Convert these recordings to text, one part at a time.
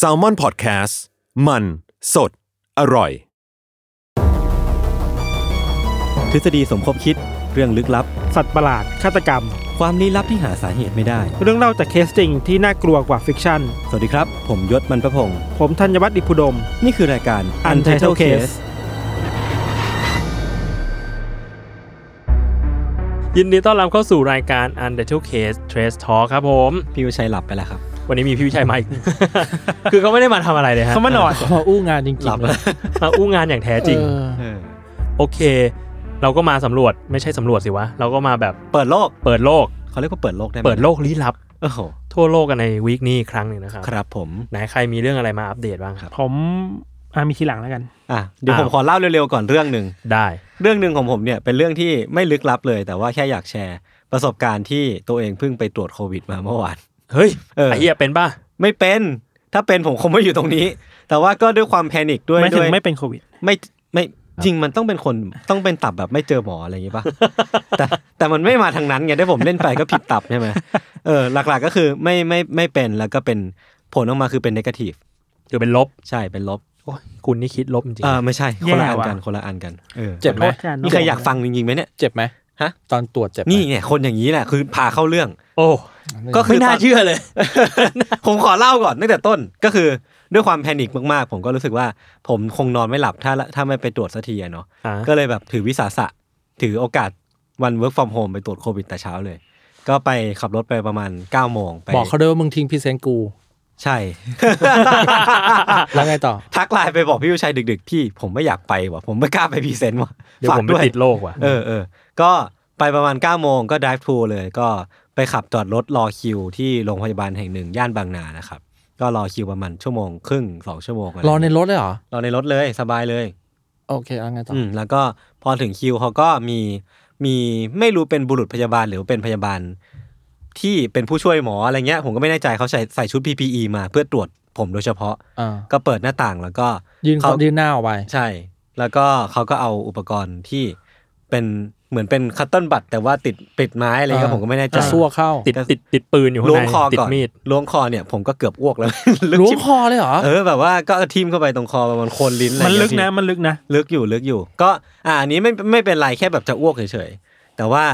s a l m o n PODCAST มัน สด อร่อย ทฤษฎีสมคบคิดเรื่องลึกลับ สัตว์ประหลาด ฆาตกรรม ความลี้ลับที่หาสาเหตุไม่ได้ เรื่องเล่าจากเคสจริงที่น่ากลัวกว่า fiction สวัสดีครับ ผมยชญ์ บรรพพงศ์ผมธัญวัฒน์อิพภูดม นี่คือรายการ Untitled Case ยินดีต้อนรับเข้าสู่รายการ Untitled Case Trace Talk ครับผม พี่วิชัยหลับไปแล้วครับ วันนี้มีพี่วิชัยมาอีก คือเขาไม่ได้มาทำอะไรเลยฮะเขามาหนอนมาอู้งานจริงหลับๆแล้วมาอู้งานอย่างแท้จริงเออเออโอเค เราก็มาสำรวจไม่ใช่สำรวจสิวะ เราก็มาแบบเปิดโลก เปิดโลกเขาเรียกว่าเปิดโลกได้ไหมเปิดโลกลี้ลับโอ้โหทั่วโลกกันในวีคนี้อีกครั้งหนึ่งนะครับครับ ผมไหนใครมีเรื่องอะไรมาอัปเดตบ้างครับ ผมอะมีทีหลังแล้วกันอะเดี๋ยวอ้าวผมขอเล่าเร็วๆก่อนเรื่องหนึ่งได้ เรื่องหนึ่งของผมเนี่ยเป็นเรื่องที่ไม่ลึกลับเลย แต่ว่าแค่อยากแชร์ ประสบการณ์ที่ตัวเองเพิ่งไปตรวจโควิดมาเมื่อวาน เฮ้ยเออไอเหี้ยเป็นป่ะไม่เป็น ถ้าเป็นผมคงไม่อยู่ตรงนี้ แต่ว่าก็ด้วยความแพนิคด้วยไม่ถึด้งวยไม่เป็นโควิด ไม่ไม่จริงมันต้องเป็นคนต้องเป็นตับแบบไม่เจอหมออะไรอย่างงี้ป่ะแต่แต่มันไม่มาทางนั้นไงได้ผมเล่นไปก็ผิดตับใช่ไหมเออหลักๆก็คือไม่ไม่ไม่เป็นแล้วก็เป็นผลออกมาคือเป็นนกาทีฟคือเป็นลบใช่เป็นลบโอ้ยคุณนี่คิดลบจริงเออไม่ใช่แย่คนละอันว่ะกันคนละอันกันเออเจ็บไหมขอโทษแทนน้องนี่ใครอยากฟังจริงๆไหมเนี่ยเจ็บไหมฮะตอนตรวจเจ็บไหมนี่เนี่ยคนอย่างนี้แหละคือพาเข้าเรื่อง โอ้ ก็คือไม่น่าตอนเชื่อเลย ผมขอเล่าก่อนตั้งแต่ต้นก็คือด้วยความแพนิคมากๆ ผมก็รู้สึกว่า ผมคงนอนไม่หลับถ้าถ้าไม่ไปตรวจสักทีอะเนาะอ่า ก็เลยแบบถือวิสาสะถือโอกาสวัน work from home ไปตรวจโควิดแต่เช้าเลย ก็ไปขับรถไปประมาณ9ก้าโมงไปบอกเขาด้วยว่ามึงทิ้ง present กู ใช่ แล้วไงต่อ ทักไลน์ไปบอกพี่วิชัยดึก ๆ พี่ผมไม่อยากไปว่ะผมไม่กล้าไป present ว่ะเดี๋ยวผมไปฝากติดโรคว่ะ เออเออก็ไปประมาณ9ก้าโมงก็ drive thru เลย ก็ ไปขับจอดรถรอคิวที่โรงพยาบาลแห่งหนึ่งย่านบางนานะครับ ก็รอคิวประมาณชั่วโมงครึ่งสองชั่วโมงอะไรรอในรถเลยเหรอ รอในรถเลยสบายเลย โอเคแล้วไงต่ออืมแล้วก็พอถึงคิวเขาก็มีมีไม่รู้เป็นบุรุษพยาบาลหรือเป็นพยาบาล ที่เป็นผู้ช่วยหมออะไรเงี้ย ผมก็ไม่แน่ใจเขาใส่ใส่ชุด PPE มาเพื่อตรวจผมโดยเฉพาะ อ่าก็เปิดหน้าต่างแล้วก็ยืนเขายืนหน้าออกไป ใช่ แล้วก็เขาก็เอาอุปกรณ์ที่เป็น เหมือนเป็นคัตเติ้ลบัตแต่ว่าติดปิดไม้อะไรเงี้ยอ่าผมก็ไม่แน่ใจจะซั่วเข้าติดติดติดปืนอยู่ข้างล้วงในคอติก่ดอนมีดล้วงคอเนี่ยผมก็เกือบอ้วกแล้วลึกล้วงชิบคอเลยเหรอเออแบบว่าก็ทิ่มเข้าไปตรงคอประมาณโคนลิ้นอะไรมันเงี้ยลึกนะพี่มันลึกนะลึกอยู่ลึกอยู่ ก็อ่าอันนี้ไม่ไม่เป็นไรแค่แบบจะอ้วกเฉยๆแต่ว่า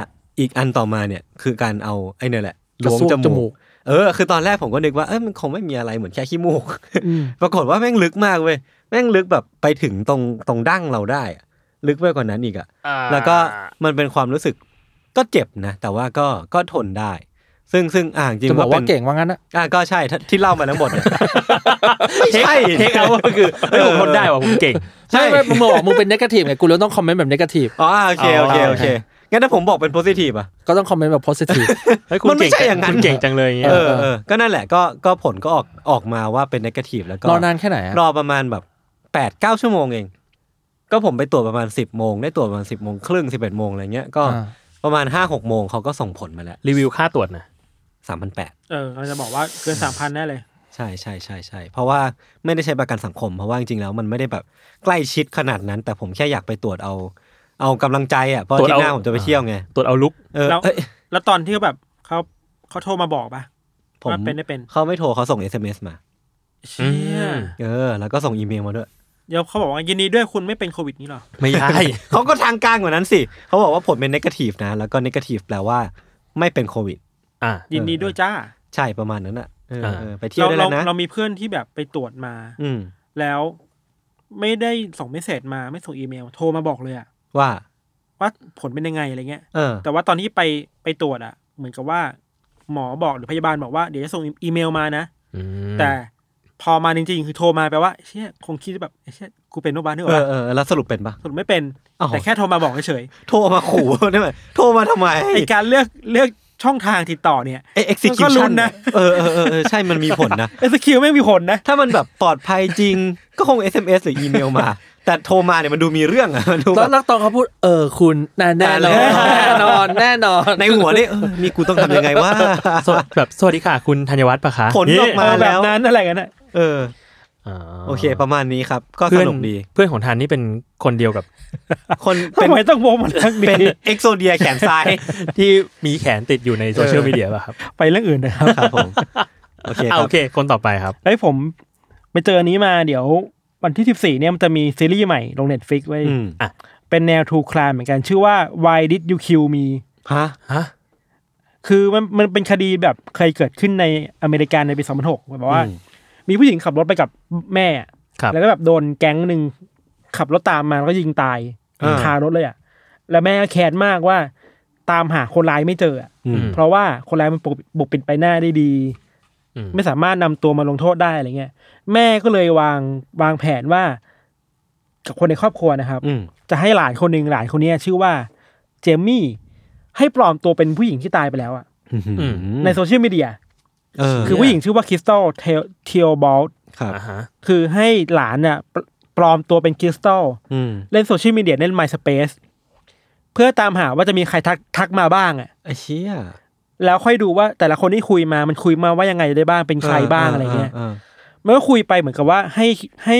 อีกอันต่อมาเนี่ยคือการเอาไอ้เนี่ยแหละกระล้วงซวกจจมูมูกกเออคือตอนแรกผมก็นึกว่าเออมันคงไม่มีอะไรเหมือนแค่ขี้มูกอืมปรากฏว่าแม่งลึกมากเว้ยแม่งลึกแบบไปถึงตรงตรงดั้งเราได้อะ ลึกไปกว่านั้นอีกอะแล้วก็มันเป็นความรู้สึกก็เจ็บนะ แต่ว่าก็ก็ทนได้ ซึ่งซึ่งอ่าจริงจะบอกว่าป็นเก่งว่างั้นนะอ่าก็ใช่ถ้าที่เล่ามาทั้งหมดเนี่ยไม่ใช่เทคเอาก็คือเฮ้ยผมทนได้ว่ะผมเก่งใช่ใช่ไม่มึงบอกมึงเป็น negative ไงกูเลยต้องคอมเมนต์แบบ negative อ๋อโอเคโอเคอ๋อโอเคงั้นถ้าผมบอกเป็น positive อะก็ต้องคอมเมนต์แบบ positive เฮ้ยคุณมันไม่เก่งใช่อย่างนั้นคุณเก่งจังเลยอย่างเงี้ยเออเออก็นั่นแหละก็ก็ผลก็ออกออกมาว่าเป็น negative แล้วก็รอนานแค่ไหนอะรอประมาณแบบแปดเก้าชั่วโมงเอง ก็ผมไปตรวจประมาณสิบโมงได้ตรวจประมาณสิบโมงครึ่งสิบเอ็ดโมงอะไรเงี้ยก็อ่าประมาณห้าหกโมงเขาก็ส่งผลมาแล้วรีวิวค่าตรวจนะสามพันแปดเออเราจะบอกว่าเกินสามพันแน่เลย ใช่ใช่ใช่ใช่เพราะว่าไม่ได้ใช้ประกันสังคม เพราะว่าจริงๆแล้วมันไม่ได้แบบใกล้ชิดขนาดนั้น แต่ผมแค่อยากไปตรวจเอา เอากำลังใจอะเพราะอาที่หน้าผมจะไปเที่ยวไงตรวจเอาลุกเออแล้วเอ้ยแล้วตอนที่เขาแบบเขาเขาโทรมาบอกปะผมว่าเป็นได้เป็นเขาไม่โทรเขาส่ง SMS มาเชี่ยมเออ แล้วก็ส่งอีเมลมาด้วย เดี๋ยวเขาบอกว่ายินดีด้วยคุณไม่เป็นโควิดนี้หรอ ไม่ใช่ เขาก็ทางการกว่านั้นสิ เขาบอกว่าผลเป็น n ก a t i v e นะ แล้วก็ n ก a t i v e แปลว่าไม่เป็นโควิด อ่ายินดีด้วยจ้า ใช่ประมาณนั้นอะเอออ่าเออไปเที่ยวเราได้เราแล้วนะ เรามีเพื่อนที่แบบไปตรวจมา อืมแล้วไม่ได้ส่งเมสเซจมาไม่ส่งอีเมล โทรมาบอกเลยอะว่าว่าผลเป็นยังไงอะไรเงี้ยเออแต่ว่าตอนที่ไปไปตรวจอะเหมือนกับว่า หมอบอกหรือพยาบาลบอกว่าเดี๋ยวจะส่งอีเมลมานะอืมแต่ พอมาจริงๆ คือโทรมาแปลว่าเชี่ยคงคิดแบบเชี่ยกูเป็นโรคบ้านี่หเอว่าอเออแล้วสรุปเป็นปะ สรุปไม่เป็น อ้าว แต่แค่โทรมาบอกเฉยโทรมาขู่ ได้ไหมโทรมาทำไมๆไอการเลือกเลือกช่องทางติดต่อเนี่ยเอ็กซิคิมันก็ลุ้ชันนนะ เออเออเออเออใช่มันมีผลนะ เอสคิวไม่มีผลนะ ถ้ามันแบบปลอดภัยจริง ก็คง SMS หรืออีเมลมา แต่โทรมาเนี่ยมันดูมีเรื่องอะมันดูตแบอนบนักตอนเขาพูด เออคุณแน่แน่นอนแน่แน่นอนแน่นอนในหัวนี่เออนี่กูต้องทำยังไงว่า สวแบบสวัสดีค่ะ คุณธัญวัฒน์ปะคะผลออกมาเออแบแล้บว นั้นอะไรกันนะ เอออ่าโอเค ประมาณนี้ครับ ก็สเพื่อนนุกดีเพื่อนของทันนี่เป็นคนเดียวกับ คนเป็ทำนไมต้องโมมันทักเป็นนี้เอ็กโซเดียแขนซ้ายที่มีแขนติดอยู่ในโซเชียลมีเดียป่ะครับ ไปเรื่องอื่นนะครับครับผมโอเคคอ่ารัโอบเค คนต่อไปครับไอ้ยผมไปเจออันนี้มาเดี๋ยววันที่14เนี่ยมันจะมีซีรีส์ใหม่ลง Netflix ไว้ยอืมเป็นแนว True Crime เหมือนกันชื่อว่า Why Did You Kill Me ฮะฮะคือมันมันเป็นคดีแบบเคยเกิดขึ้นในอเมริกาในปี2006แบบว่าอื มมีผู้หญิงขับรถไปกับแม่ครับแล้วก็แบบโดนแก๊งหนึ่งขับรถตามมาแล้วก็ยิงตายอ่าคารถเลยอะแล้วแม่ก็แค้นมากว่าตามหาคนร้ายไม่เจออะอืมเพราะว่าคนร้ายมันปกปกปิดไปหน้าได้ดีอืมไม่สามารถนำตัวมาลงโทษได้อะไรเงี้ย แม่ก็เลยวางวางแผนว่า กับคนในครอบครัวนะครับอืมจะให้หลานคนหนึ่งหลานคนเนี้ยชื่อว่า เจมี่ให้ปลอมตัวเป็นผู้หญิงที่ตายไปแล้วอะอืมในโซเชียลมีเดียเออ คือผู้หญิงชื่อว่าคริสตัลเทลบอลครับอ่าฮะคือให้หลานน่ะปลปลอมตัวเป็นคริสตัลอืมเล่นโซเชียลมีเดียเล่น MySpace เพื่อตามหาว่าจะมีใครทักทักมาบ้างอะไอ้เชี่ยแล้วค่อยดูว่าแต่ละคนที่คุยมามันคุยมาว่ายังไงได้บ้างเป็นใครบ้างอะไรเงี้ยมันก็คุยไปเหมือนกับว่าให้ให้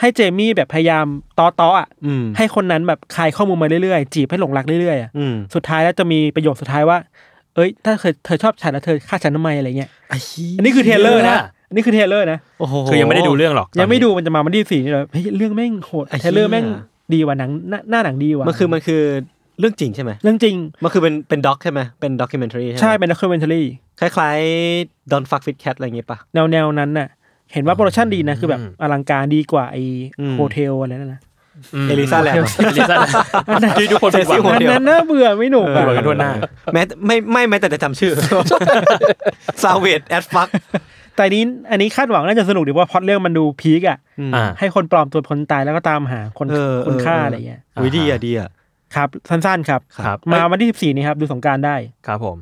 ให้เจมี่แบบพยายามต้อต้อๆอะอืมให้คนนั้นแบบคายข้อมูลมาเรื่อยๆ จีบให้หลงรักเรื่อยๆอะอืมสุดท้ายแล้วจะมีประโยคสุดท้ายว่า เอ้ย ถ้าเธอเธอชอบฉันแล้วเธอฆ่าฉันทำไมอะไรเงี้ยไอ้เชี่ยอันนี้คือ trailer นะอันนี้คือ trailer นะโอ้โหคือยังไม่ได้ดูเรื่องหรอกยังไม่ตอนนี้ดูมันจะมาวันที่สี่นี่เลยเฮ้ยเรื่องแม่งโหดไอ้เหี้ย trailer แม่งดีว่ะหนังหน้าหน้าหนังดีว่ะมันคือมันคือเรื่องจริงใช่ไหมเรื่องจริงมันคือเป็นเป็น doc ใช่ไหมเป็น documentary ใช่ไหมใช่เป็น documentary คล้ายๆ Don't Fuck with Cat อะไรอย่างงี้ป่ะแนวแนวๆนั้นน่ะเห็นว่าโปรดักชั่นดีนะคือแบบอลังการดีกว่าไออืมโฮเทลอะไรนั่นนะม เอลิซาแลนด์เอลิซาแลนด์ที่ทุกคนผิดหวังโฮอันเทลนั้นน่าเบื่อไม่หนุกผิดอะหวังกันทั่วหน้าแม้ไม่ไม่แม้แต่จะจำชื่อซาเวดแอดฟักแต่นี้อันนี้คาดหวังน่าจะสนุกดีเพราะว่าพล็อตเรื่องมันดูพีกอะอ่าให้คนปลอมตัวคนตายแล้วก็ตามหาคนเออคนฆ่าเออออะไรเงี้ยอุ้ยดีอะดีอะครับ สั้นๆครับครับมาวันที่สิบสี่นี้ครับ ดูสงกรารได้ครับผม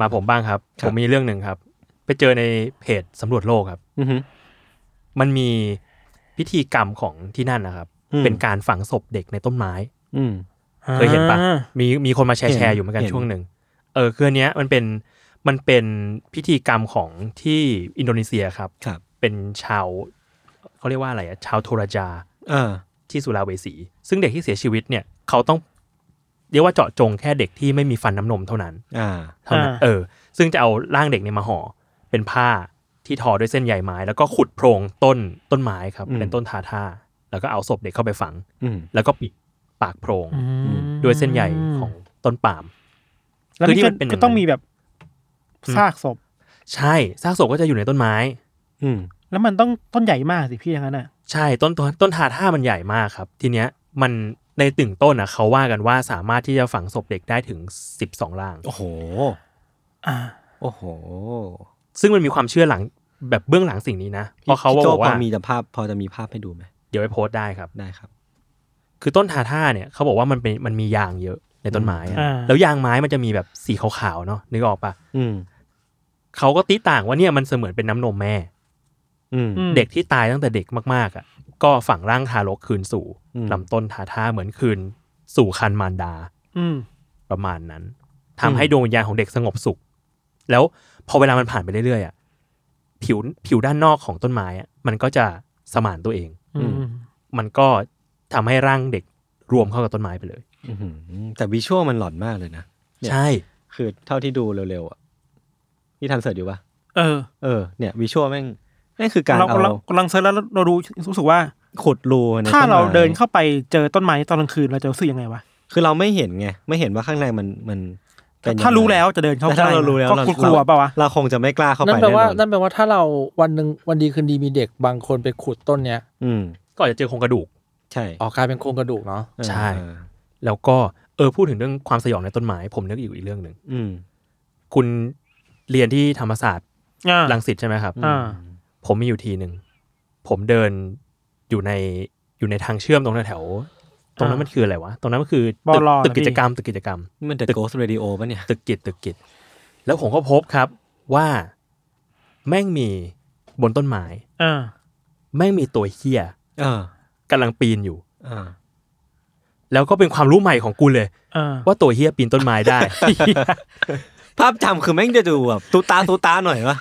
มาผมบ้างครับครัผบมมีเรื่องหนึ่งครับ ไปเจอในเพจสำรวจโลกครับอือหือมันมีพิธีกรรมของที่นั่นนะครับอืม เป็นการฝังศพเด็กในต้นไม้ อืมเคยเห็นปะอ่ามีมีคนมาแชร์เห็นแชร์อยู่เหมือนกันเห็นช่วงหนึ่งเออคืออันเนี้ยมันเป็นมันเป็นพิธีกรรมของที่อินโดนีเซียครับ ครับ เป็นชาวเขาเรียกว่าอะไรอะชาวโทราจาอ่าที่สุราเวสี ซึ่งเด็กที่เสียชีวิตเนี่ยเขาต้องเรียกว่าเจาะจงแค่เด็กที่ไม่มีฟันน้ำนมเท่านั้นอ่าเท่านั้นอ่าเออ ซึ่งจะเอาร่างเด็กเนี่ยมาห่อเป็นผ้าที่ทอด้วยเส้นใยไม้ แล้วก็ขุดโพรงต้นต้นไม้ครับอืมเป็นต้นทาท่า แล้วก็เอาศพเด็กเข้าไปฝังอืมแล้วก็ปิดปากโพรงอืมด้วยเส้นใยของต้นปาล์มแล้วคือที่นี่ก็มันเป็นอย่างนั้นก็ต้องมีแบบซากศพ ใช่ซากศพก็จะอยู่ในต้นไม้ อืมแล้วมันต้องต้นใหญ่มากสิพี่อย่างนั้นอะใช่ต้นต้นต้นทาท่ามันใหญ่มากครับ ทีเนี้ยมันในตึงต้นอะเขาว่ากันว่าสามารถที่จะฝังศพเด็กได้ถึงสิบสองร่าง โอ้โหอ่าโอ้โห ซึ่งมันมีความเชื่อหลังแบบเบื้องหลังสิ่งนี้นะเพราะเขาพี่โจ้บอกว่าพอมีจะภาพพอจะมีภาพให้ดูไหม เดี๋ยวไปโพสต์ได้ครับ ได้ครับ คือต้นทาท่าเนี่ยเขาบอกว่ามันเป็นมันมียางเยอะในต้นไม้อะอ่า แล้วยางไม้มันจะมีแบบสีขาวๆเนาะนึกออกปะอืม เขาก็ติต่างว่าเนี่ยมันเสมือนเป็นน้ำนมแม่ อืม อืม เด็กที่ตายตั้งแต่เด็กมากๆอะก็ฝังร่างทารกคืนสู่อืม ลำต้นทาท่าเหมือนคืนสู่คันมารดา อืม ประมาณนั้นทำให้ดวงวิญญาณของเด็กสงบสุข แล้วพอเวลามันผ่านไปเรื่อยๆอะผิวผิวด้านนอกของต้นไม้อะมันก็จะสมานตัวเองอื มมันก็ทำให้ร่างเด็กรวมเข้ากับต้นไม้ไปเลยอื้อหือแต่วิชวลมันหลอนมากเลยนะเนี่ยใช่ คือเท่าที่ดูเร็วๆอะนี่ทันเสิร์ชอยู่ปะเออ เออ เนี่ยวิชวลแม่งแม่งคือการเราเอากำลังกำลังเซิร์ชแล้วเราดูรู้สึกว่าขุดรูในถ้าต้นไม้เราเดินเข้าไปเจอต้นไม้ตอนกลางคืนเราจะรู้สึกยังไงวะคือเราไม่เห็นไงไม่เห็นว่าข้างในมันมันเป็นยังไง ถ้ารู้แล้วจะเดินเข้าแต่ใกถ้าล้เรารู้แล้วก็เรากลัวๆเปล่าวะเราคงจะไม่กล้าเข้านั่ไปนแปลว่าแน่นอนนั่นแปลว่าถ้าเราวันหนึ่งวันดีคืนดีมีเด็กบางคนไปขุดต้นเนี้ย อืมก็อาจจะเจอโครงกระดูก ใช่ออกกลายเป็นโครงกระดูกเนาะเออใช่เออแล้วก็เออพูดถึงเรื่องความสยองในต้นไม้ผมนึกอยู่อีกเรื่องหนึ่งอืมคุณเรียนที่ธรรมศาสตร์อ่ารังสิตใช่ไหมครับอ่าผมมีอยู่ทีหนึ่งผมเดินอยู่ในอยู่ในทางเชื่อมตรงแถวๆ ตรงนั้นมันคืออะไรวะ ตรงนั้นมันคือตึกบลตึกนะกิจพี่กรรมตึกกิจกรรมนี่มัน The Ghost Radio ป่ะเนี่ย ตึกกิจตึกกิจ แล้วผมก็พบครับว่าแม่งมีบนต้นไม้อ่าแม่งมีตัวเฮียเออกำลังปีนอยู่อ่าแล้วก็เป็นความรู้ใหม่ของกูเลยอ่าว่าตัวเฮียปีนต้นไม้ได้ ภาพจำคือแม่งจะดูแบบตูตาตูตาหน่อยวะ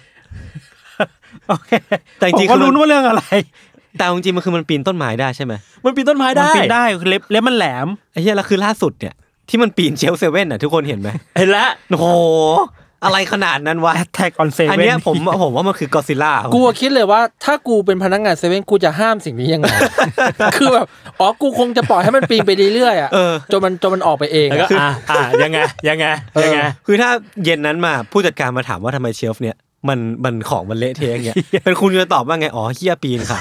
โอเคแต่จริงๆผมก็คือมันรู้ว่าเรื่องอะไร แต่จริงๆมันคือมันปีนต้นไม้ได้ใช่ไหมมันปีนต้นไม้มันได้ปีนได้เล็บเล็บมันแหลมไอ้เหี้ยแล้วคือล่าสุดเนี่ยที่มันปีนเชลเซเว่นอะทุกคนเห็นไหมเห็นแล้วโอ้โหอะไรขนาดนั้นวะ Attack on Seven อันเนี้ยผมผมว่ามันคือกอซิล่ากูอะคิดเลยว่าถ้ากูเป็นพนักงานเซเว่นกูจะห้ามสิ่งนี้ยังไงคือแบบอ๋อกูคงจะปล่อยให้มันปีนไปเรื่อยๆอะจนมันจนมันออกไปเองแล้วก็อะอ่าอ่ายังไงยังไงยังไงคือถ้าเย็นนั้นมาผู้จัดการมาถามว่าทำไมเชลฟ์เนี่ย มันมันของมันเละเทะอย่างเงี้ยเป็นคุณจะตอบว่าไงอ๋อเฮียปีนค่ะ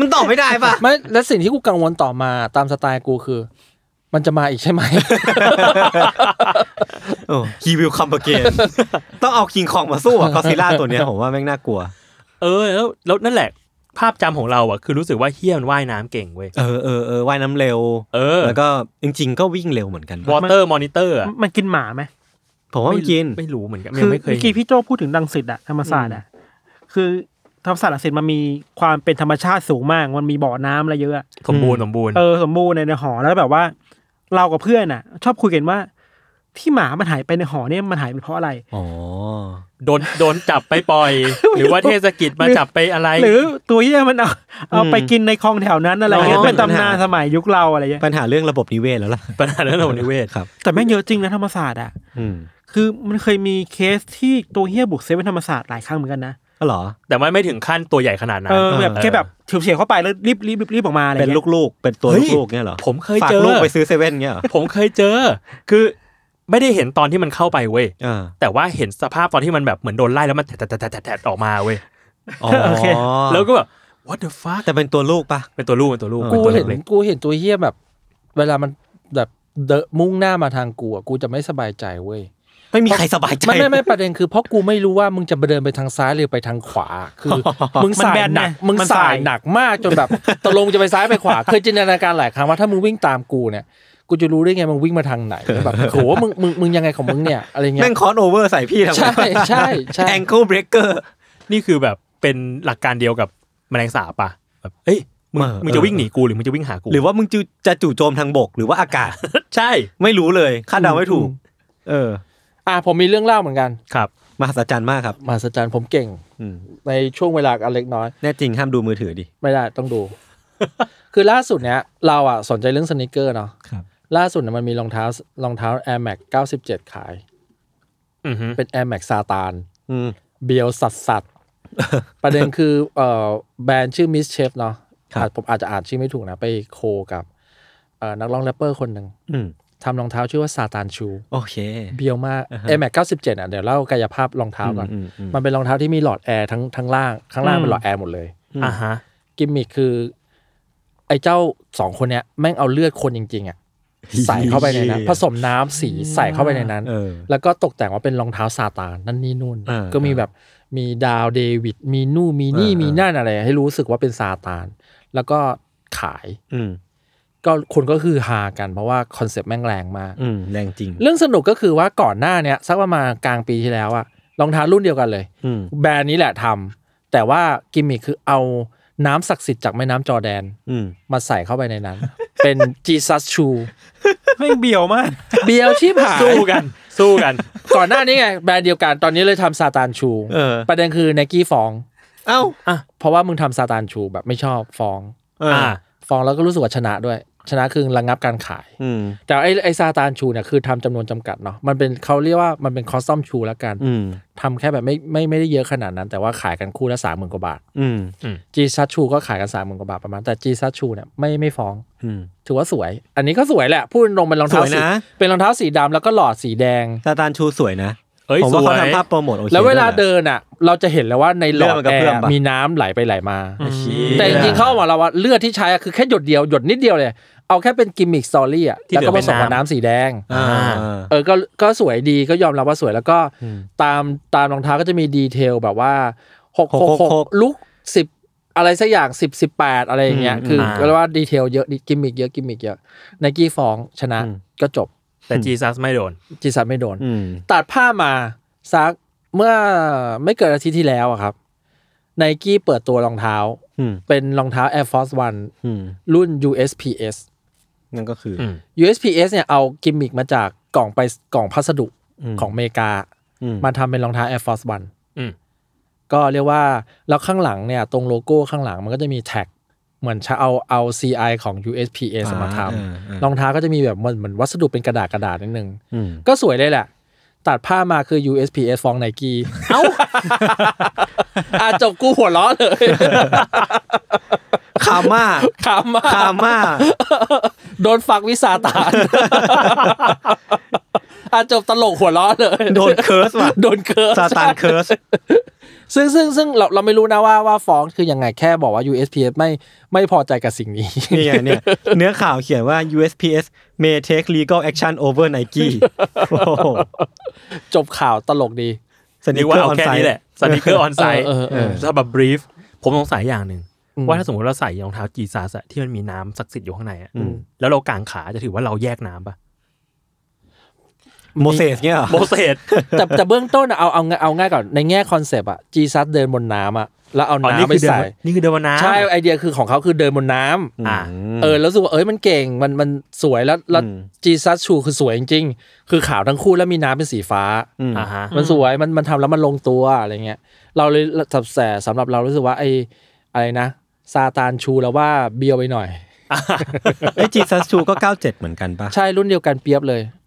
มันตอบไม่ได้ปะไม่และสิ่งที่กูกังวลต่อมาตามสไตล์กูคือ มันจะมาอีกใช่ไหมโอ้ he will come againต้องเอาคิงคองมาสู้กับก็อดซิลล่าตัวเนี้ยผมว่าแม่งน่ากลัว เออแล้วแล้วนั่นแหละภาพจำของเราอะคือรู้สึกว่าเฮียมันว่ายน้ำเก่งเว้ยเออเออเออว่ายน้ำเร็ว เออ แล้วก็จริง ๆ ก็วิ่งเร็วเหมือนกัน water monitor อะมันกินหมาไหม ผมว่ามันกินไม่รู้เหมือนกันคืยังไม่เคยเมื่อกี้พี่โจพูดถึงรังสิตอะธรรมศาสตร์อะคือธรรมศาสตร์รังสิตมันมีความเป็นธรรมชาติสูงมาก มันมีบ่อน้ำอะไรเยอะอะสมบูรณ์สมบูรณ์เออสมบูรณ์ในในหอแล้วแบบว่า เรากับเพื่อนอะชอบคุยกันว่า ที่หมามันหายไปในหอเนี่ยมันหายไปเพราะอะไรอ๋อโดนโดนจับไปปล่อย หรือว่าเทศกิจมาจับไปอะไร หรือตัวเหี้ยมันเอาเอาไปกินในคลองแถวนั้นอะไรเงี้ยอ๋อเป็นตำนานสมัยยุคเราอะไรเงี้ยปัญหาเรื่องระบบนิเวศแล้วล่ะปัญหาเรื่องระบบนิเวศครับแต่แม่งเยอะจริงนะธรรมศาสตร์อะอืม คือมันเคยมีเคสที่ตัวเหี้ยบุกเซเว่นธรรมศาสตร์หลายครั้งเหมือนกันนะก็เหรอ แต่ว่าไม่ถึงขั้นตัวใหญ่ขนาดนั้นเออแบบแค่แบบเฉียวๆเข้าไปแล้วรีบรีบรีบออกมาอะไรเป็นเงี้ยลูกๆ เป็นตัวเฮ้ยลูกๆเนี่ยเหรอผมเคยฝากเจอลูกไปซื้อเซเว่นเงี้ยเหรอผมเคยเจอ คือไม่ได้เห็นตอนที่มันเข้าไปเว้ยอ่าแต่ว่าเห็นสภาพตอนที่มันแบบเหมือนโดนไล่แล้วมันแถะแถะแถะแถะออกมาเว้ยอ๋อโอเคแล้วก็แบบ what the fuck แต่เป็นตัวลูกปะเป็นตัวลูกเป็นตัวลูกเออกูเป็นตัวเห็นเล็กกูเห็นตัวเฮี้ยแบบ เวลามันแบบเดนมุ่งหน้ามาทางกูอะกูจะไม่สบายใจเว้ย ไม่มีใครสบายใจไม่ไม่ไม่ประเด็นคือเพราะกูไม่รู้ว่ามึงจะเดินไปทางซ้ายหรือไปทางขวา คือ มึงมันสาแบยนหนักไงมึงมันสาสายยหนักมากจนแบบตกลงจะไปซ้ายไปขวาเคยจินตนาการหลายครั้งว่าถ้ามึงวิ่งตามกูเนี่ยกูจะรู้ได้ไงมึงวิ่งมาทางไหนแบบโหมึงมึงมึงยังไงของมึงเนี่ยอะไรเงี้แม่ยง turn over ใส่พี่ทำไมใช่ใช่ใช่แองเกิลเบรกเกอร์ๆนี่คือแบบเป็นหลักการเดียวกับแมลงสาบปะแบบเอ้ยมึงเออมึงจะวิ่งหนีกูหรือมึงจะวิ่งหากู หรือว่ามึงจะจะจู่โจมทางบกหรือว่าอากาศ ใช่ ไม่รู้เลยคาดเดาไม่ถูก เออ อะผมมีเรื่องเล่าเหมือนกันครับมหัศจรรย์มากครับมหัศจรรย์ผมเก่งอืมในช่วงเวลาอันเล็กน้อย แน่จริงห้ามดูมือถือดิ ไม่ได้ต้องดู คือล่าสุดเนี้ยเราอะสนใจเรื่อง sneaker เนาะครับ ล่าสุดเนี่ยมันมีรองเท้ารองเท้า Air Max 97 ขาย อือฮึเป็น Air Max ซาตานอืม เบียวสัสสัสประเด็นคือเอ่อแบรนด์ชื่อ MSCHF เนาะครับ อาจผมอาจจะอ่านชื่อไม่ถูกนะ ไปโคกับเอ่อนักร้องแรปเปอร์คนหนึ่ง อืม ทำรองเท้าชื่อว่า Satan Shoe โอเค เบียวมากอ่าฮะ Air Max 97อะเดี๋ยวเล่ากายภาพรองเท้าก่อนอืมอืมมันเป็นรองเท้าที่มีหลอดแอร์ทั้งทั้งล่าง ข้างล่างอืมเป็นหลอดแอร์หมดเลยอ่าฮะกิมมิคคือ ไอ้เจ้าสองคนเนี้ยแม่งเอาเลือดคนจริงๆอะใส่เข้าไปในนั้น ผสมน้ำสีใส่เข้าไปในนั้นเออแล้วก็ตกแต่งว่าเป็นรองเท้าซาตานนั่นนี่นู่นอ่าก็มีแบบมีดาวเดวิดมีนู่นมีนี่อ่ามีมีนั่นอะไร ให้รู้สึกว่าเป็นซาตาน แล้วก็ขายอืม ก็คนก็คือฮากันเพราะว่าคอนเซปต์แม่งแรงมากอืมแรงจริง เรื่องสนุกก็คือว่าก่อนหน้าเนี้ยสักประมาณกลางปีที่แล้วอะรองเท้ารุ่นเดียวกันเลย อืมแบรนด์นี้แหละทำแต่ว่ากิมมิคคือเอาน้ำศักดิ์สิทธิ์จากแม่น้ำจอร์แดนอืมมาใส่เข้าไปในนั้น เป็นจีซัสชูแม่งเบียวมาก เบียวชีพหายสู้กัน สู้กัน ก่อนหน้านี้ไงแบรนด์เดียวกันตอนนี้เลยทำ Satan Shoe เออ ประเด็นคือไนกี้ฟ้องเอ้าเพราะว่ามึงทำ Satan Shoe แบบไม่ชอบฟ้อง เอออ่า ฟ้องแล้วก็รู้สึกว่าชนะด้วย ชนะคือระงับการขายอืมแต่ไอ้ไอ้ Satan Shoe เนี่ยคือทำจำนวนจำกัดเนาะมันเป็นเขาเรียกว่ามันเป็น custom shoe แล้วกันอืมทำแค่แบบไม่ไม่ไม่ได้เยอะขนาดนั้น แต่ว่าขายกันคู่ละสามหมื่นกว่าบาทอืมจีซัชชูก็ขายกันสามหมื่นกว่าบาทประมาณ แต่จีซัชชูเนี่ยไม่ไม่ฟ้องอืมถือว่าสวย อันนี้ก็สวยแหละ พูดตรงๆเป็นรองเท้าสวยสีนะเป็นรองเท้าสีดำแล้วก็หลอดสีแดงซาตานชูสวยนะเอ้ยผมสว่าวยเขาทำภาพโปรโมทโอเคแล้วเวลาด้วยนะเดินอะ เราจะเห็นแล้วว่าในหลอดเลือดมันกระแอเพื่อมร์ปะมีน้ำไหลไปไหลมาเชี่ยแต่จริงๆเขาบอกเราว่าเลือดที่ใช้อะคือแค่หยดเดียวหยดนิดเดียวเลย เอาแค่เป็นกิมมิคสตอรี่อะที่แล้วเหลืก็อผเป็นสมกับน้ำน้ำสีแดงอ่าเออก็ก็สวยดีก็ยอมรับว่าสวยแล้วก็อืมตามตามรองเท้าก็จะมี detail แบบว่าหกหกหก666ลุกสิบอะไรสักอย่างสิบสิบแปดอะไรอย่างเงี้ยอืมคืออ่าก็เรียกว่า detail เยอะกิมมิคเยอะกิมมิคเยอะไนกี้ฟ้องชนะอืมก็จบ แต่จีซัสไม่โดนจีซันไม่โดนอืมตัดภาพมาซักเมื่อไม่เกินอาทิตย์ที่แล้วอะครับไนกี้เปิดตัวรองเท้าอืมเป็นรองเท้า Air Force One อืมรุ่น USPS นั่นก็คืออืม USPS เนี่ยเอากิมมิกมาจากกล่องไปกล่องพัสดุอืมของอเมริกาอืมมาทำเป็นรองเท้า Air Force One อืมก็เรียกว่า แล้วข้างหลังเนี่ย ตรงโลโก้ข้างหลังมันก็จะมีแท็ก เหมือนจะเอาเอา CI ของ USPS มาทอ่าอ่าอ่าำรองเท้าก็จะมีแบบเหมือนเหมือนวัสดุเป็นกระดาษกระดาษนิดนึงอืมก็สวยเลยแหละ ตัดผ้ามาคือ USPS ฟองไนกี้เอ้าอาจบกูหัวล้อเลยคาม่าขำมาคาม่าโดนฝักวิสาตานอาจบตลกหัวล้อเลย โดนเคิร์สว่ะโดนเคิร์สซาตานเคิร์ส ซึ่งซึ่งซึ่งเราเราไม่รู้นะว่าว่าฟ้องคือยังไงแค่บอกว่า USPS ไม่ไม่พอใจกับสิ่งนี้นี่ไงเนี่ยเนื้อข่าวเขียนว่า USPS may take legal action over Nike โอ้โหจบข่าวตลกดีสนินึกกว่าเกอร์อเอาอนแค่ไซนี้ต์แหละสนิเกอร์ออนไซต์เออเออเออสำหรับบรีฟผมสงสัยอย่างหนึ่งอืมว่าถ้าสมมติเราใส่รองเท้าจีซาสที่มันมีน้ำศักดิ์สิทธิ์อยู่ข้างในอะแล้วเรากางขาจะถือว่าเราแยกน้ำปะ โมเสสเนี่ยเหรอโมเสสแต่แต่เบื้องต้นอะเอาเอาเอาง่ายก่อนในแง่คอนเซปต์อะจีซัสเดินบนน้ำอะแล้วเอาอ๋อนี่น้ำไปคือเดินใส่นี่คือเดินบนน้ำใช่ไอเดียคือของเขาคือเดินบนน้ำอ่าเออแล้วรู้สึกว่าเอ้ยมันเก่งมันมันสวยแล้วแล้วอืมจีซัสชูคือสวยจริงๆ คือขาวทั้งคู่แล้วมีน้ำเป็นสีฟ้าอืมอ่าฮะมันสวยมันมันทำแล้วมันลงตัวอะไรเงี้ยเราเลยสับแสสำหรับเรารู้สึกว่าไออะไรนะซาตานชูแล้วว่าเบียวไปหน่อยไอ้จีซัสชูก็ 97 เหมือนกันปะใช่รุ่นเดียวกันเปียบเลยอืม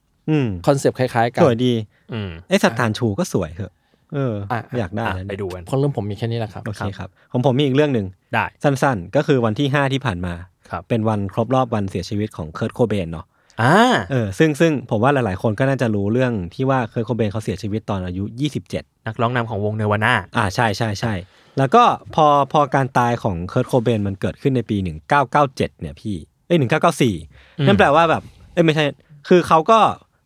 คอนเซปต์คล้ายๆกันสวยดีอืมไอ้สัตตานชูก็สวยเหอะเอออะอยากได้อะนะไปดูกันคนเรื่องผมมีแค่นี้แหละครับโอเคครับของผมมีอีกเรื่องหนึ่งได้สั้นๆ ก็คือวันที่ 5 ที่ผ่านมาครับเป็นวันครบรอบวันเสียชีวิตของ Kurt Cobain เนาะอ่าเออซึ่งซึ่งผมว่าหลายๆ คนก็น่าจะรู้เรื่องที่ว่า Kurt Cobain เขาเสียชีวิตตอนอายุ 27 นักร้องนำของวงเนวาน่าอ่าใช่ใช่ใช่แล้วก็พอพอการตายของ Kurt Cobain มันเกิดขึ้นในปี 1997 เนี่ยพี่เอ้ย1994 นั่นแปลว่าแบบเอ้ยไม่ใช่คือเขาก็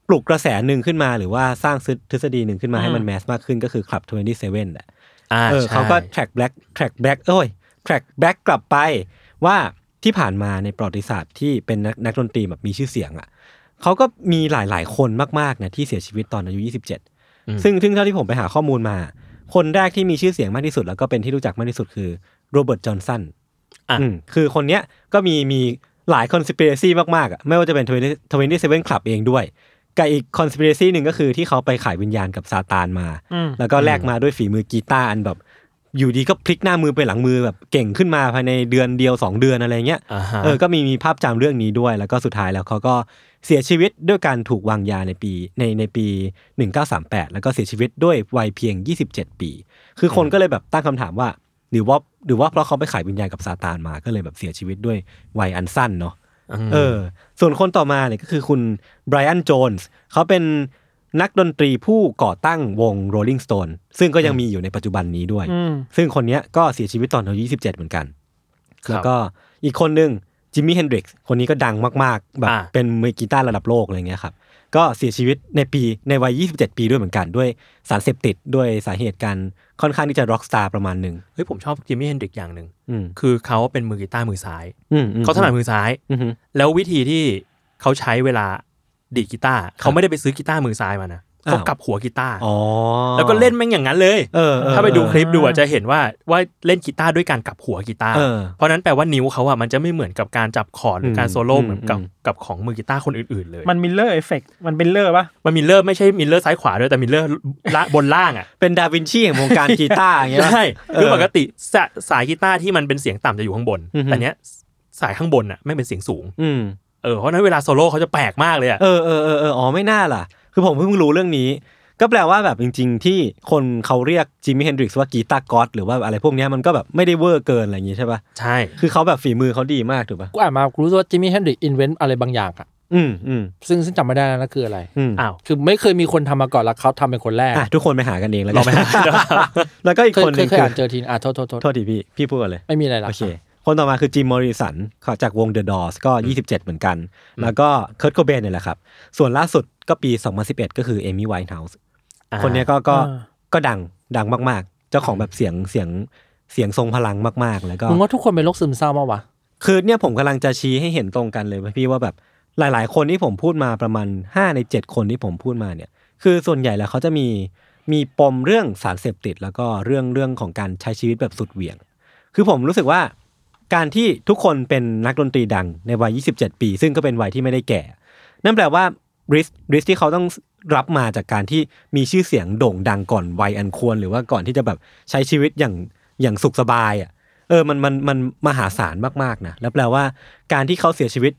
ปลุกกระแสหนึ่งขึ้นมาหรือว่าสร้างทฤษฎีหนึ่งขึ้นมาให้มัน mass มากขึ้นก็คือคลับ27แหละอ่าเออใช่เขาก็ track back track back เอ้ย track back กลับไปว่าที่ผ่านมาในประวัติศาสตร์ที่เป็นนักนักดนตรีแบบมีชื่อเสียงอะเขาก็มีหลาย ๆ คนมากๆนะที่เสียชีวิตตอนอายุ 27 ซึ่งซึ่งเท่าที่ผมไปหาข้อมูลมา คนแรกที่มีชื่อเสียงมากที่สุด แล้วก็เป็นที่รู้จักมากที่สุดคือโรเบิร์ตจอห์นสันอะอืมคือคนเนี้ยก็มีมีหลายคอน spiracy มากๆอะไม่ว่าจะเป็น27 Club เองด้วย กับอีกคอน spiracy หนึ่งก็คือที่เขาไปขายวิญญาณกับซาตานมาอืมแล้วก็แลกมาด้วยฝีมือกีตาร์อันแบบ อยู่ดีก็พลิกหน้ามือไปหลังมือแบบเก่งขึ้นมาภายในเดือนเดียวสองเดือนอะไรเงี้ยอ่าฮะเออก็มีมีภาพจำเรื่องนี้ด้วย แล้วก็สุดท้ายแล้วเขาก็เสียชีวิตด้วยการถูกวางยาในปีในในปี 1938 แล้วก็เสียชีวิตด้วยวัยเพียง 27 ปี คือคนก็เลยแบบตั้งคำถามว่า หรือว่าหรือว่าเพราะเขาไปขายวิญญาณกับซาตานมาก็เลยแบบเสียชีวิตด้วยวัยอันสั้นเนาะ เออ ส่วนคนต่อมาเนี่ยก็คือคุณBrian Jones เขาเป็นนักดนตรีผู้ก่อตั้งวง Rolling Stone ซึ่งก็ยังมีอยู่ในปัจจุบันนี้ด้วยอืมซึ่งคนเนี้ยก็เสียชีวิตตอนอายุ27 เหมือนกันครับแล้วก็อีกคนหนึ่ง Jimi Hendrix คนนี้ก็ดังมาก ๆ แบบอ่าเป็นมือกีตาร์ระดับโลกอะไรเงี้ยครับ ก็เสียชีวิตในปีในวัย 27 ปีด้วยเหมือนกันด้วยสารเสพติดด้วยสาเหตุการค่อนข้างที่จะ rock star ประมาณหนึ่งเฮ้ยผมชอบจิมมี่เฮนดริกอย่างหนึ่งอืมคือเขาเป็นมือกีตาร์มือซ้ายอืมอืมเขาถนัดมือซ้ายอืมอืมแล้ววิธีที่เขาใช้เวลาดีดกีตาร์เขาไม่ได้ไปซื้อกีตาร์มือซ้ายมานะอ้าว เขากลับหัวกีตาร์อ๋อแล้วก็เล่นแม่งอย่างนั้นเลยเออเออถ้าไปดูเออคลิปดูอะจะเห็นว่าว่าเล่นกีตาร์ด้วยการกลับหัวกีตาร์เออเพราะนั้นแปลว่านิ้วเขาอะมันจะไม่เหมือนกับการจับคอร์ดหรือการอืมโซโล่อืมเหมือนกับอืมกับของมือกีตาร์คนอื่นๆเลย มัน mirror effect มันเป็นเลอร์ปะมันมิลเลอร์ไม่ใช่มิลเลอร์ซ้ายขวาด้วยแต่มิลเลอร์ละบนล่างอะเป็นดาวินชีแห่งวงการกีตาร์อย่างเงี้ยใช่เออคือปกติสายสายกีตาร์ที่มันเป็นเสียงต่ำจะอยู่ข้างบนอือฮึแต่เนี้ยสายข้างบนอะแม่งเป็นเสียงสูงอืมเออเพราะฉะนั้นเวลาโซโล่เขาจะแปลกมากเลยอะเออเออเออเอออ๋อไม่น่าล่ะ คือผมเพิ่งรู้เรื่องนี้ ก็แปลว่าแบบจริง ๆ ที่คนเขาเรียก Jimi Hendrix ว่า guitar god หรือว่าอะไรพวกเนี้ยมันก็แบบไม่ได้ over เกินอะไรอย่างงี้ใช่ปะใช่คือเขาแบบฝีมือเขาดีมากถูกปะกูอ่านมากูรู้สึกว่า Jimi Hendrix invent อะไรบางอย่างอะอืมอืมซึ่งซึ่งจำไม่ได้แล้วนะคืออะไรอืมอ้าวคือไม่เคยมีคนทำมาก่อนแล้วเขาทำเป็นคนแรกอะทุกคนไปหากันเองแล้วกัลองไปหาแล้วก็อีกเคยคนหเคนึยงเคยคืออ่านเจอทีนอะโทษโทษโทษโทษทีพี่พี่พูดก่อนเลยไม่มีอะไรละโอเคคนต่อมาคือจิมมอริสันจากวง The Doors ก็ 27 เหมือนกัน แล้วก็เคิร์ตโคเบนเนี่ยแหละครับ ส่วนล่าสุด ก็ปี 2011 ก็คือเอมี่ไวท์เฮาส์อ่าคนเนี้ยก็ก็อ่าก็ดังดังมากๆ เจ้าของแบบเสียงเสียงเสียงทรงพลังมากๆ แล้วก็มึงว่าทุกคนเป็นโรคซึมเศร้าปะวะคือเนี่ยผมกำลังจะชี้ให้เห็นตรงกันเลยว่าพี่ว่าแบบหลาย ๆ คนที่ผมพูดมาประมาณ 5 ใน 7 คนที่ผมพูดมาเนี่ย คือส่วนใหญ่แล้วเขาจะมีมีปมเรื่องสารเสพติด แล้วก็เรื่องเรื่องของการใช้ชีวิตแบบสุดเหวี่ยง คือผมรู้สึกว่าการที่ทุกคนเป็นนักดนตรีดังในวัย 27 ปี ซึ่งก็เป็นวัยที่ไม่ได้แก่ นั่นแปลว่า ริสริสที่เขาต้องรับมาจากการที่มีชื่อเสียงโด่งดังก่อนวัยอันควร หรือว่าก่อนที่จะแบบใช้ชีวิตอย่างอย่างสุขสบายอะเออมันมันมันมหาศาลมากๆนะแล้วแปลว่าการที่เขาเสียชีวิต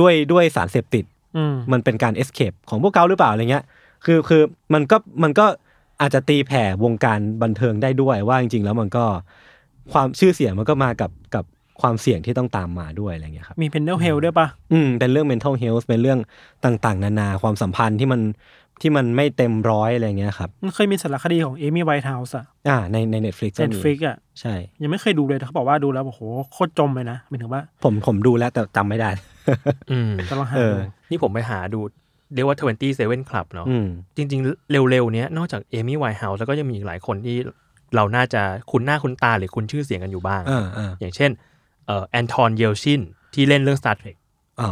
ด้วยด้วยสารเสพติดอืมมันเป็นการ escape ของพวกเขาหรือเปล่าอะไรเงี้ย คือคือมันก็มันก็อาจจะตีแผ่วงการบันเทิงได้ด้วยว่าจริง ๆ แล้วมันก็ความชื่อเสียงมันก็มากับกับ ความเสี่ยงที่ต้องตามมาด้วยอะไรเงี้ยครับมี mental health ด้วยปะอืมเป็นเรื่อง mental health เป็นเรื่องต่างๆ นานาความสัมพันธ์ที่มันที่มันไม่เต็มร้อยอะไรเงี้ยครับมันเคยมีสารคดีของเอมี่ไวท์เฮาส์อะอ่าในใน Netflix ก็ Netflix มีอะใช่ ยังไม่เคยดูเลยแต่เขาบอกว่าดูแล้วโอ้โหโคตรจมเลยนะหมายถึงว่า ผมผมดูแล้วแต่จำไม่ได้ อืมจะลองหาเอดูอนี่ผมไปหาดูเรียกว่า27 Club เนาะอืมจริง ๆ เร็วๆเนี้ยนอกจากเอมี่ไวท์เฮาส์แล้วก็ยังมีอีกหลายคนที่เราน่าจะคุ้นหน้าคุ้นตาหรือคุ้นชื่อเสียงกันอยู่บ้างอ่าอ่าอย่างเช่นเอ่อ แอนทอนเยลชินที่เล่นเรื่อง Star Trek อ๋อ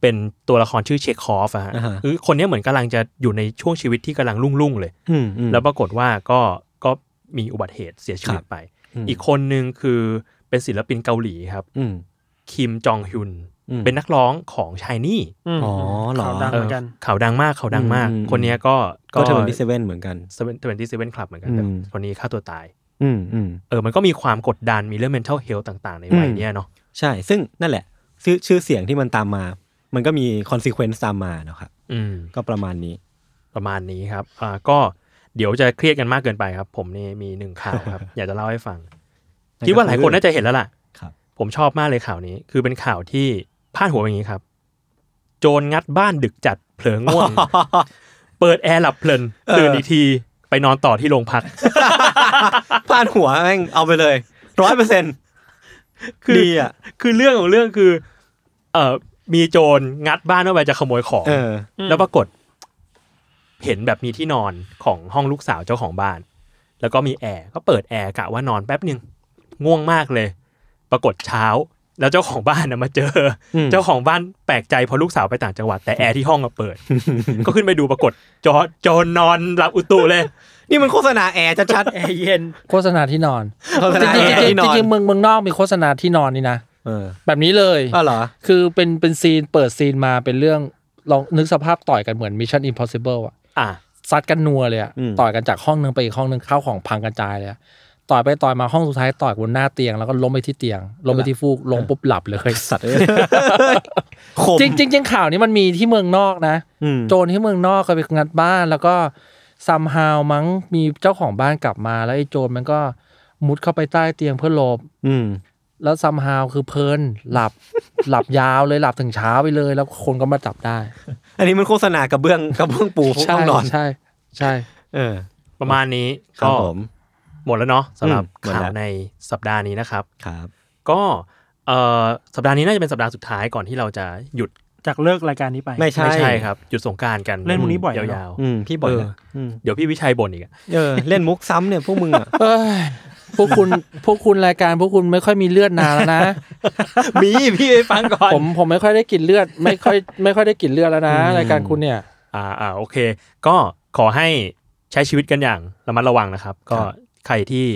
เป็นตัวละครชื่อเชคคอฟอะฮะอ่าฮะคือคนเนี้ยเหมือนกำลังจะอยู่ในช่วงชีวิตที่กำลังรุ่งๆเลยอืมอืมแล้วปรากฏว่าก็ก็มีอุบัติเหตุเสียชีวิตครับไปอืมอีกคนหนึ่งคือเป็นศิลปินเกาหลีครับอืมคิมจงฮยอนอืมเป็นนักร้องของ SHINee อืมอ๋อเหรอข่าวดังเหมือนกันข่าวดังมากข่าวดังมากอืมคนเนี้ยก็ก็ twenty-seven เหมือนกัน twenty-seven club เหมือนกันอืมแต่คนนี้ฆ่าตัวตาย อืมอืมเออมันก็มีความกดดันมีเรื่อง mental health ต่างๆ ในวัยอืมเนี้ยเนาะใช่ ซึ่งนั่นแหละ ชื่อชื่อเสียงที่มันตามมา มันก็มี consequence ตามมาเนอะครับอืมก็ประมาณนี้ ประมาณนี้ครับอ่าก็เดี๋ยวจะเครียดกันมากเกินไปครับ ผมนี่มีหนึ่งข่าวครับ อยากจะเล่าให้ฟังนั่นก็คิดว่าหลายคนคือน่าจะเห็นแล้วล่ะครับ ผมชอบมากเลยข่าวนี้ คือเป็นข่าวที่พาดหัวเป็นอย่างนี้ครับ โจรงัดบ้านดึกจัดเผลอง่วงเปิดแอร์หลับเพลินตื่นอีกที ไปนอนต่อที่โรงพักพาดหัวแม่งเอาไปเลยร้อยเปอร์เซ็นต์คือดีอะคือเรื่องของเรื่องคือ เอ่อมีโจรงัดบ้านเข้าไปจะขโมยของเออแล้วปรากฏ เห็นแบบมีที่นอนของห้องลูกสาวเจ้าของบ้าน แล้วก็มีแอร์ก็เปิดแอร์กะว่านอนแป๊บหนึ่งง่วงมากเลย ปรากฏเช้า แล้วเจ้าของบ้านนะมาเจออืมเจ้าของบ้านแปลกใจเพราะลูกสาวไปต่างจังหวัดแต่แอร์ที่ห้องอะเปิด ก็ขึ้นไปดูปรากฏเจอโจรนอนหลับอุตุเลย นี่มันโฆษณาแอร์ชัดแอร์เย็นโฆษณาที่นอนๆโฆษจณาริแองร์ที่นๆอนจริงๆเมืองเมืองนอกมีโฆษณาที่นอนนี่นะเออแบบนี้เลยอ้าวเหรอคือเป็นเป็นซีนเปิดซีนมาเป็นเรื่องลองนึกสภาพต่อยกันเหมือน Mission Impossible อะอะซัดกันนัวเลยอะอืมต่อยกันจากห้องนึงไปอีกห้องนึงเข้าของพังกระจายเลยอะ ต่อยไปต่อยมาห้องสุดท้ายต่อยบนหน้าเตียงแล้วก็ล้มไปที่เตียงล้มไปที่ฟูกลงปุ๊บหลับเลยสัตว์เอ้ยคมจริงจริงจริงข่าวนี้มันมีที่เมืองนอกนะอืมโจรที่เมืองนอกเคยไปงัดบ้านแล้วก็ซัมฮาวมั้งมีเจ้าของบ้านกลับมาแล้วไอ้โจรมันก็มุดเข้าไปใต้เตียงเพื่อหลบ อืมแล้วซัมฮาวคือเพลินหลับหลับยาวเลยหลับถึงเช้าไปเลย แล้วคนก็มาจับได้ อันนี้มันโฆษณากระเบื้องกระเบื้องปูห้ใช่องนอนใช่ ใช่ เออ ประมาณนี้ครัก็บผม หมดแล้วเนาะสำหรับอืมหมดข่าแล้ววในสัปดาห์นี้นะครับครับ ก็เอ่อสัปดาห์นี้น่าจะเป็นสัปดาห์สุดท้ายก่อนที่เราจะหยุดจากเลิกรายการนี้ไป ไม่ใช่ไม่ใช่ครับ หยุดสงกรารกันเล่นพวกนี้บ่อยนะยาวอืมพี่บ่อยเออนะมๆเดี๋ยวพี่วิชัยบ่นอีกอะเออเล่นมุกซ้ำเนี่ยพวกมึงอะเอ้ยพวกคุณพวกคุณรายการพวกคุณไม่ค่อยมีเลือดนานแล้วนะมีพี่ไปฟังก่อนผมผมไม่ค่อยได้กลินเลือด ไม่ค่อยไม่ค่อยได้กลินเลือดแล้วนะรายการคุณเนี่ย อ่าอ่าโอเค ก็ขอให้ใช้ชีวิตกันอย่างระมัดระวังนะครับ ก็ ใครที่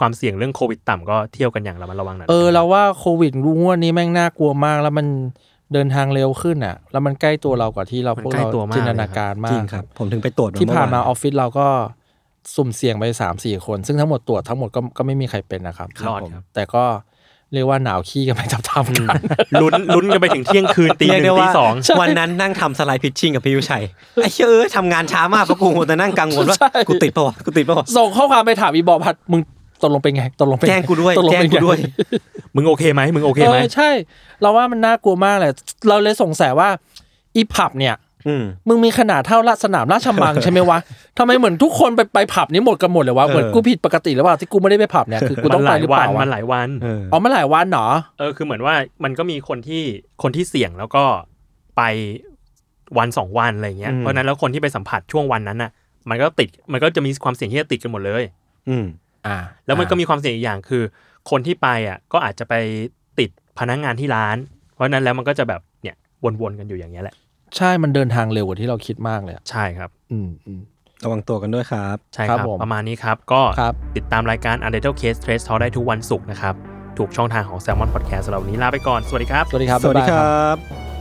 ความเสี่ยงเรื่องโควิดต่ำก็เที่ยวกันอย่างระมัดระวังหน่อยเออเราว่าโควิดรู้ว่านี้แม่งน่ากลัวมากแล้วมันเดินทางเร็วขึ้นอะ แล้วมันใกล้ตัวเรากว่าที่เรามันพวกใกล้เราตัวมากจินตนาการจมาริกงครับ ผมถึงไปตรวจที่ผ่านมาอเออฟฟิศเราก็สุ่มเสี่ยงไปสามสี่คน ซึ่งทั้งหมดตรวจทั้งหมดก็ก็ไม่มีใครเป็นนะครับรอดครับแต่ก็ เรียกว่าหนาวขี้กันไปทับๆกันลุ้นลุ้นกันไปถึงเที่ยงคืนตีหเรียกนึ่ได้งตีว่าสองวันนั้นนั่งทำสไลด์พิชชิ่งกับพี่ยุชัยไอ้เชื่อเอยทำงานช้ามากเพราะกูแต่นั่งกังวลว่าใช่กูติดปะวะกูติดปะวะส่งข้อความไปถามอีบอพัดมึงตกลงเป็นไงตกลงเป็นไแกล้งกูด้วยตลงแกล้งเป็นกูได้วย มึงโอเคไหมมึงโอเคไหมเออใช่ เราว่ามันน่ากลัวมากเลยเราเลยสงสัยว่าอีผับเนี่ยอื มมึงมีขนาดเท่าสนามราชมังใช่ไหมวะทำไมเหมือนทุกคนไปไปผับนี้หมดกันหมดเลยวะเออเหมือนกูผิดปกติหรือเปล่าที่กูไม่ได้ไปผับเนี่ยคือกูต้องมันหไปลายหรือเปวันล่าวะมันหลายวันเอออ๋อมันหลายวันเหรอเออคือเหมือนว่ามันก็มีคนที่คนที่เสี่ยงแล้วก็ไปวันสองวันอะไรเงี้ยอืมเพราะฉะนั้นแล้วคนที่ไปสัมผัสช่วงวันนั้นน่ะ มันก็ติดมันก็จะมีความเสี่ยงที่จะติดกันหมดเลย อืม อ่า แล้วมันก็มีความเสี่ยงอีกอย่างคือ คนที่ไปอะก็อาจจะไปติดพนักงานที่ร้าน เพราะฉะนั้นแล้วมันก็จะแบบเนี่ยวนๆกันอยู่อย่างเงี้ยแหละ ใช่มันเดินทางเร็วกว่าที่เราคิดมากเลยอะใช่ครับ อืมอืม ระวังตัวกันด้วยครับ ใช่คครัรับบผมประมาณนี้ครับ ก็ครับ ติดตามรายการ Untitled Case Trace Talk ได้ทุกวันศุกร์นะครับ ถูกช่องทางของ Salmon Podcast สำหรับวันนี้ลาไปก่อน สวัสดีครับ สวัสดีครับสวัสดีบ๊ายคบาย รับ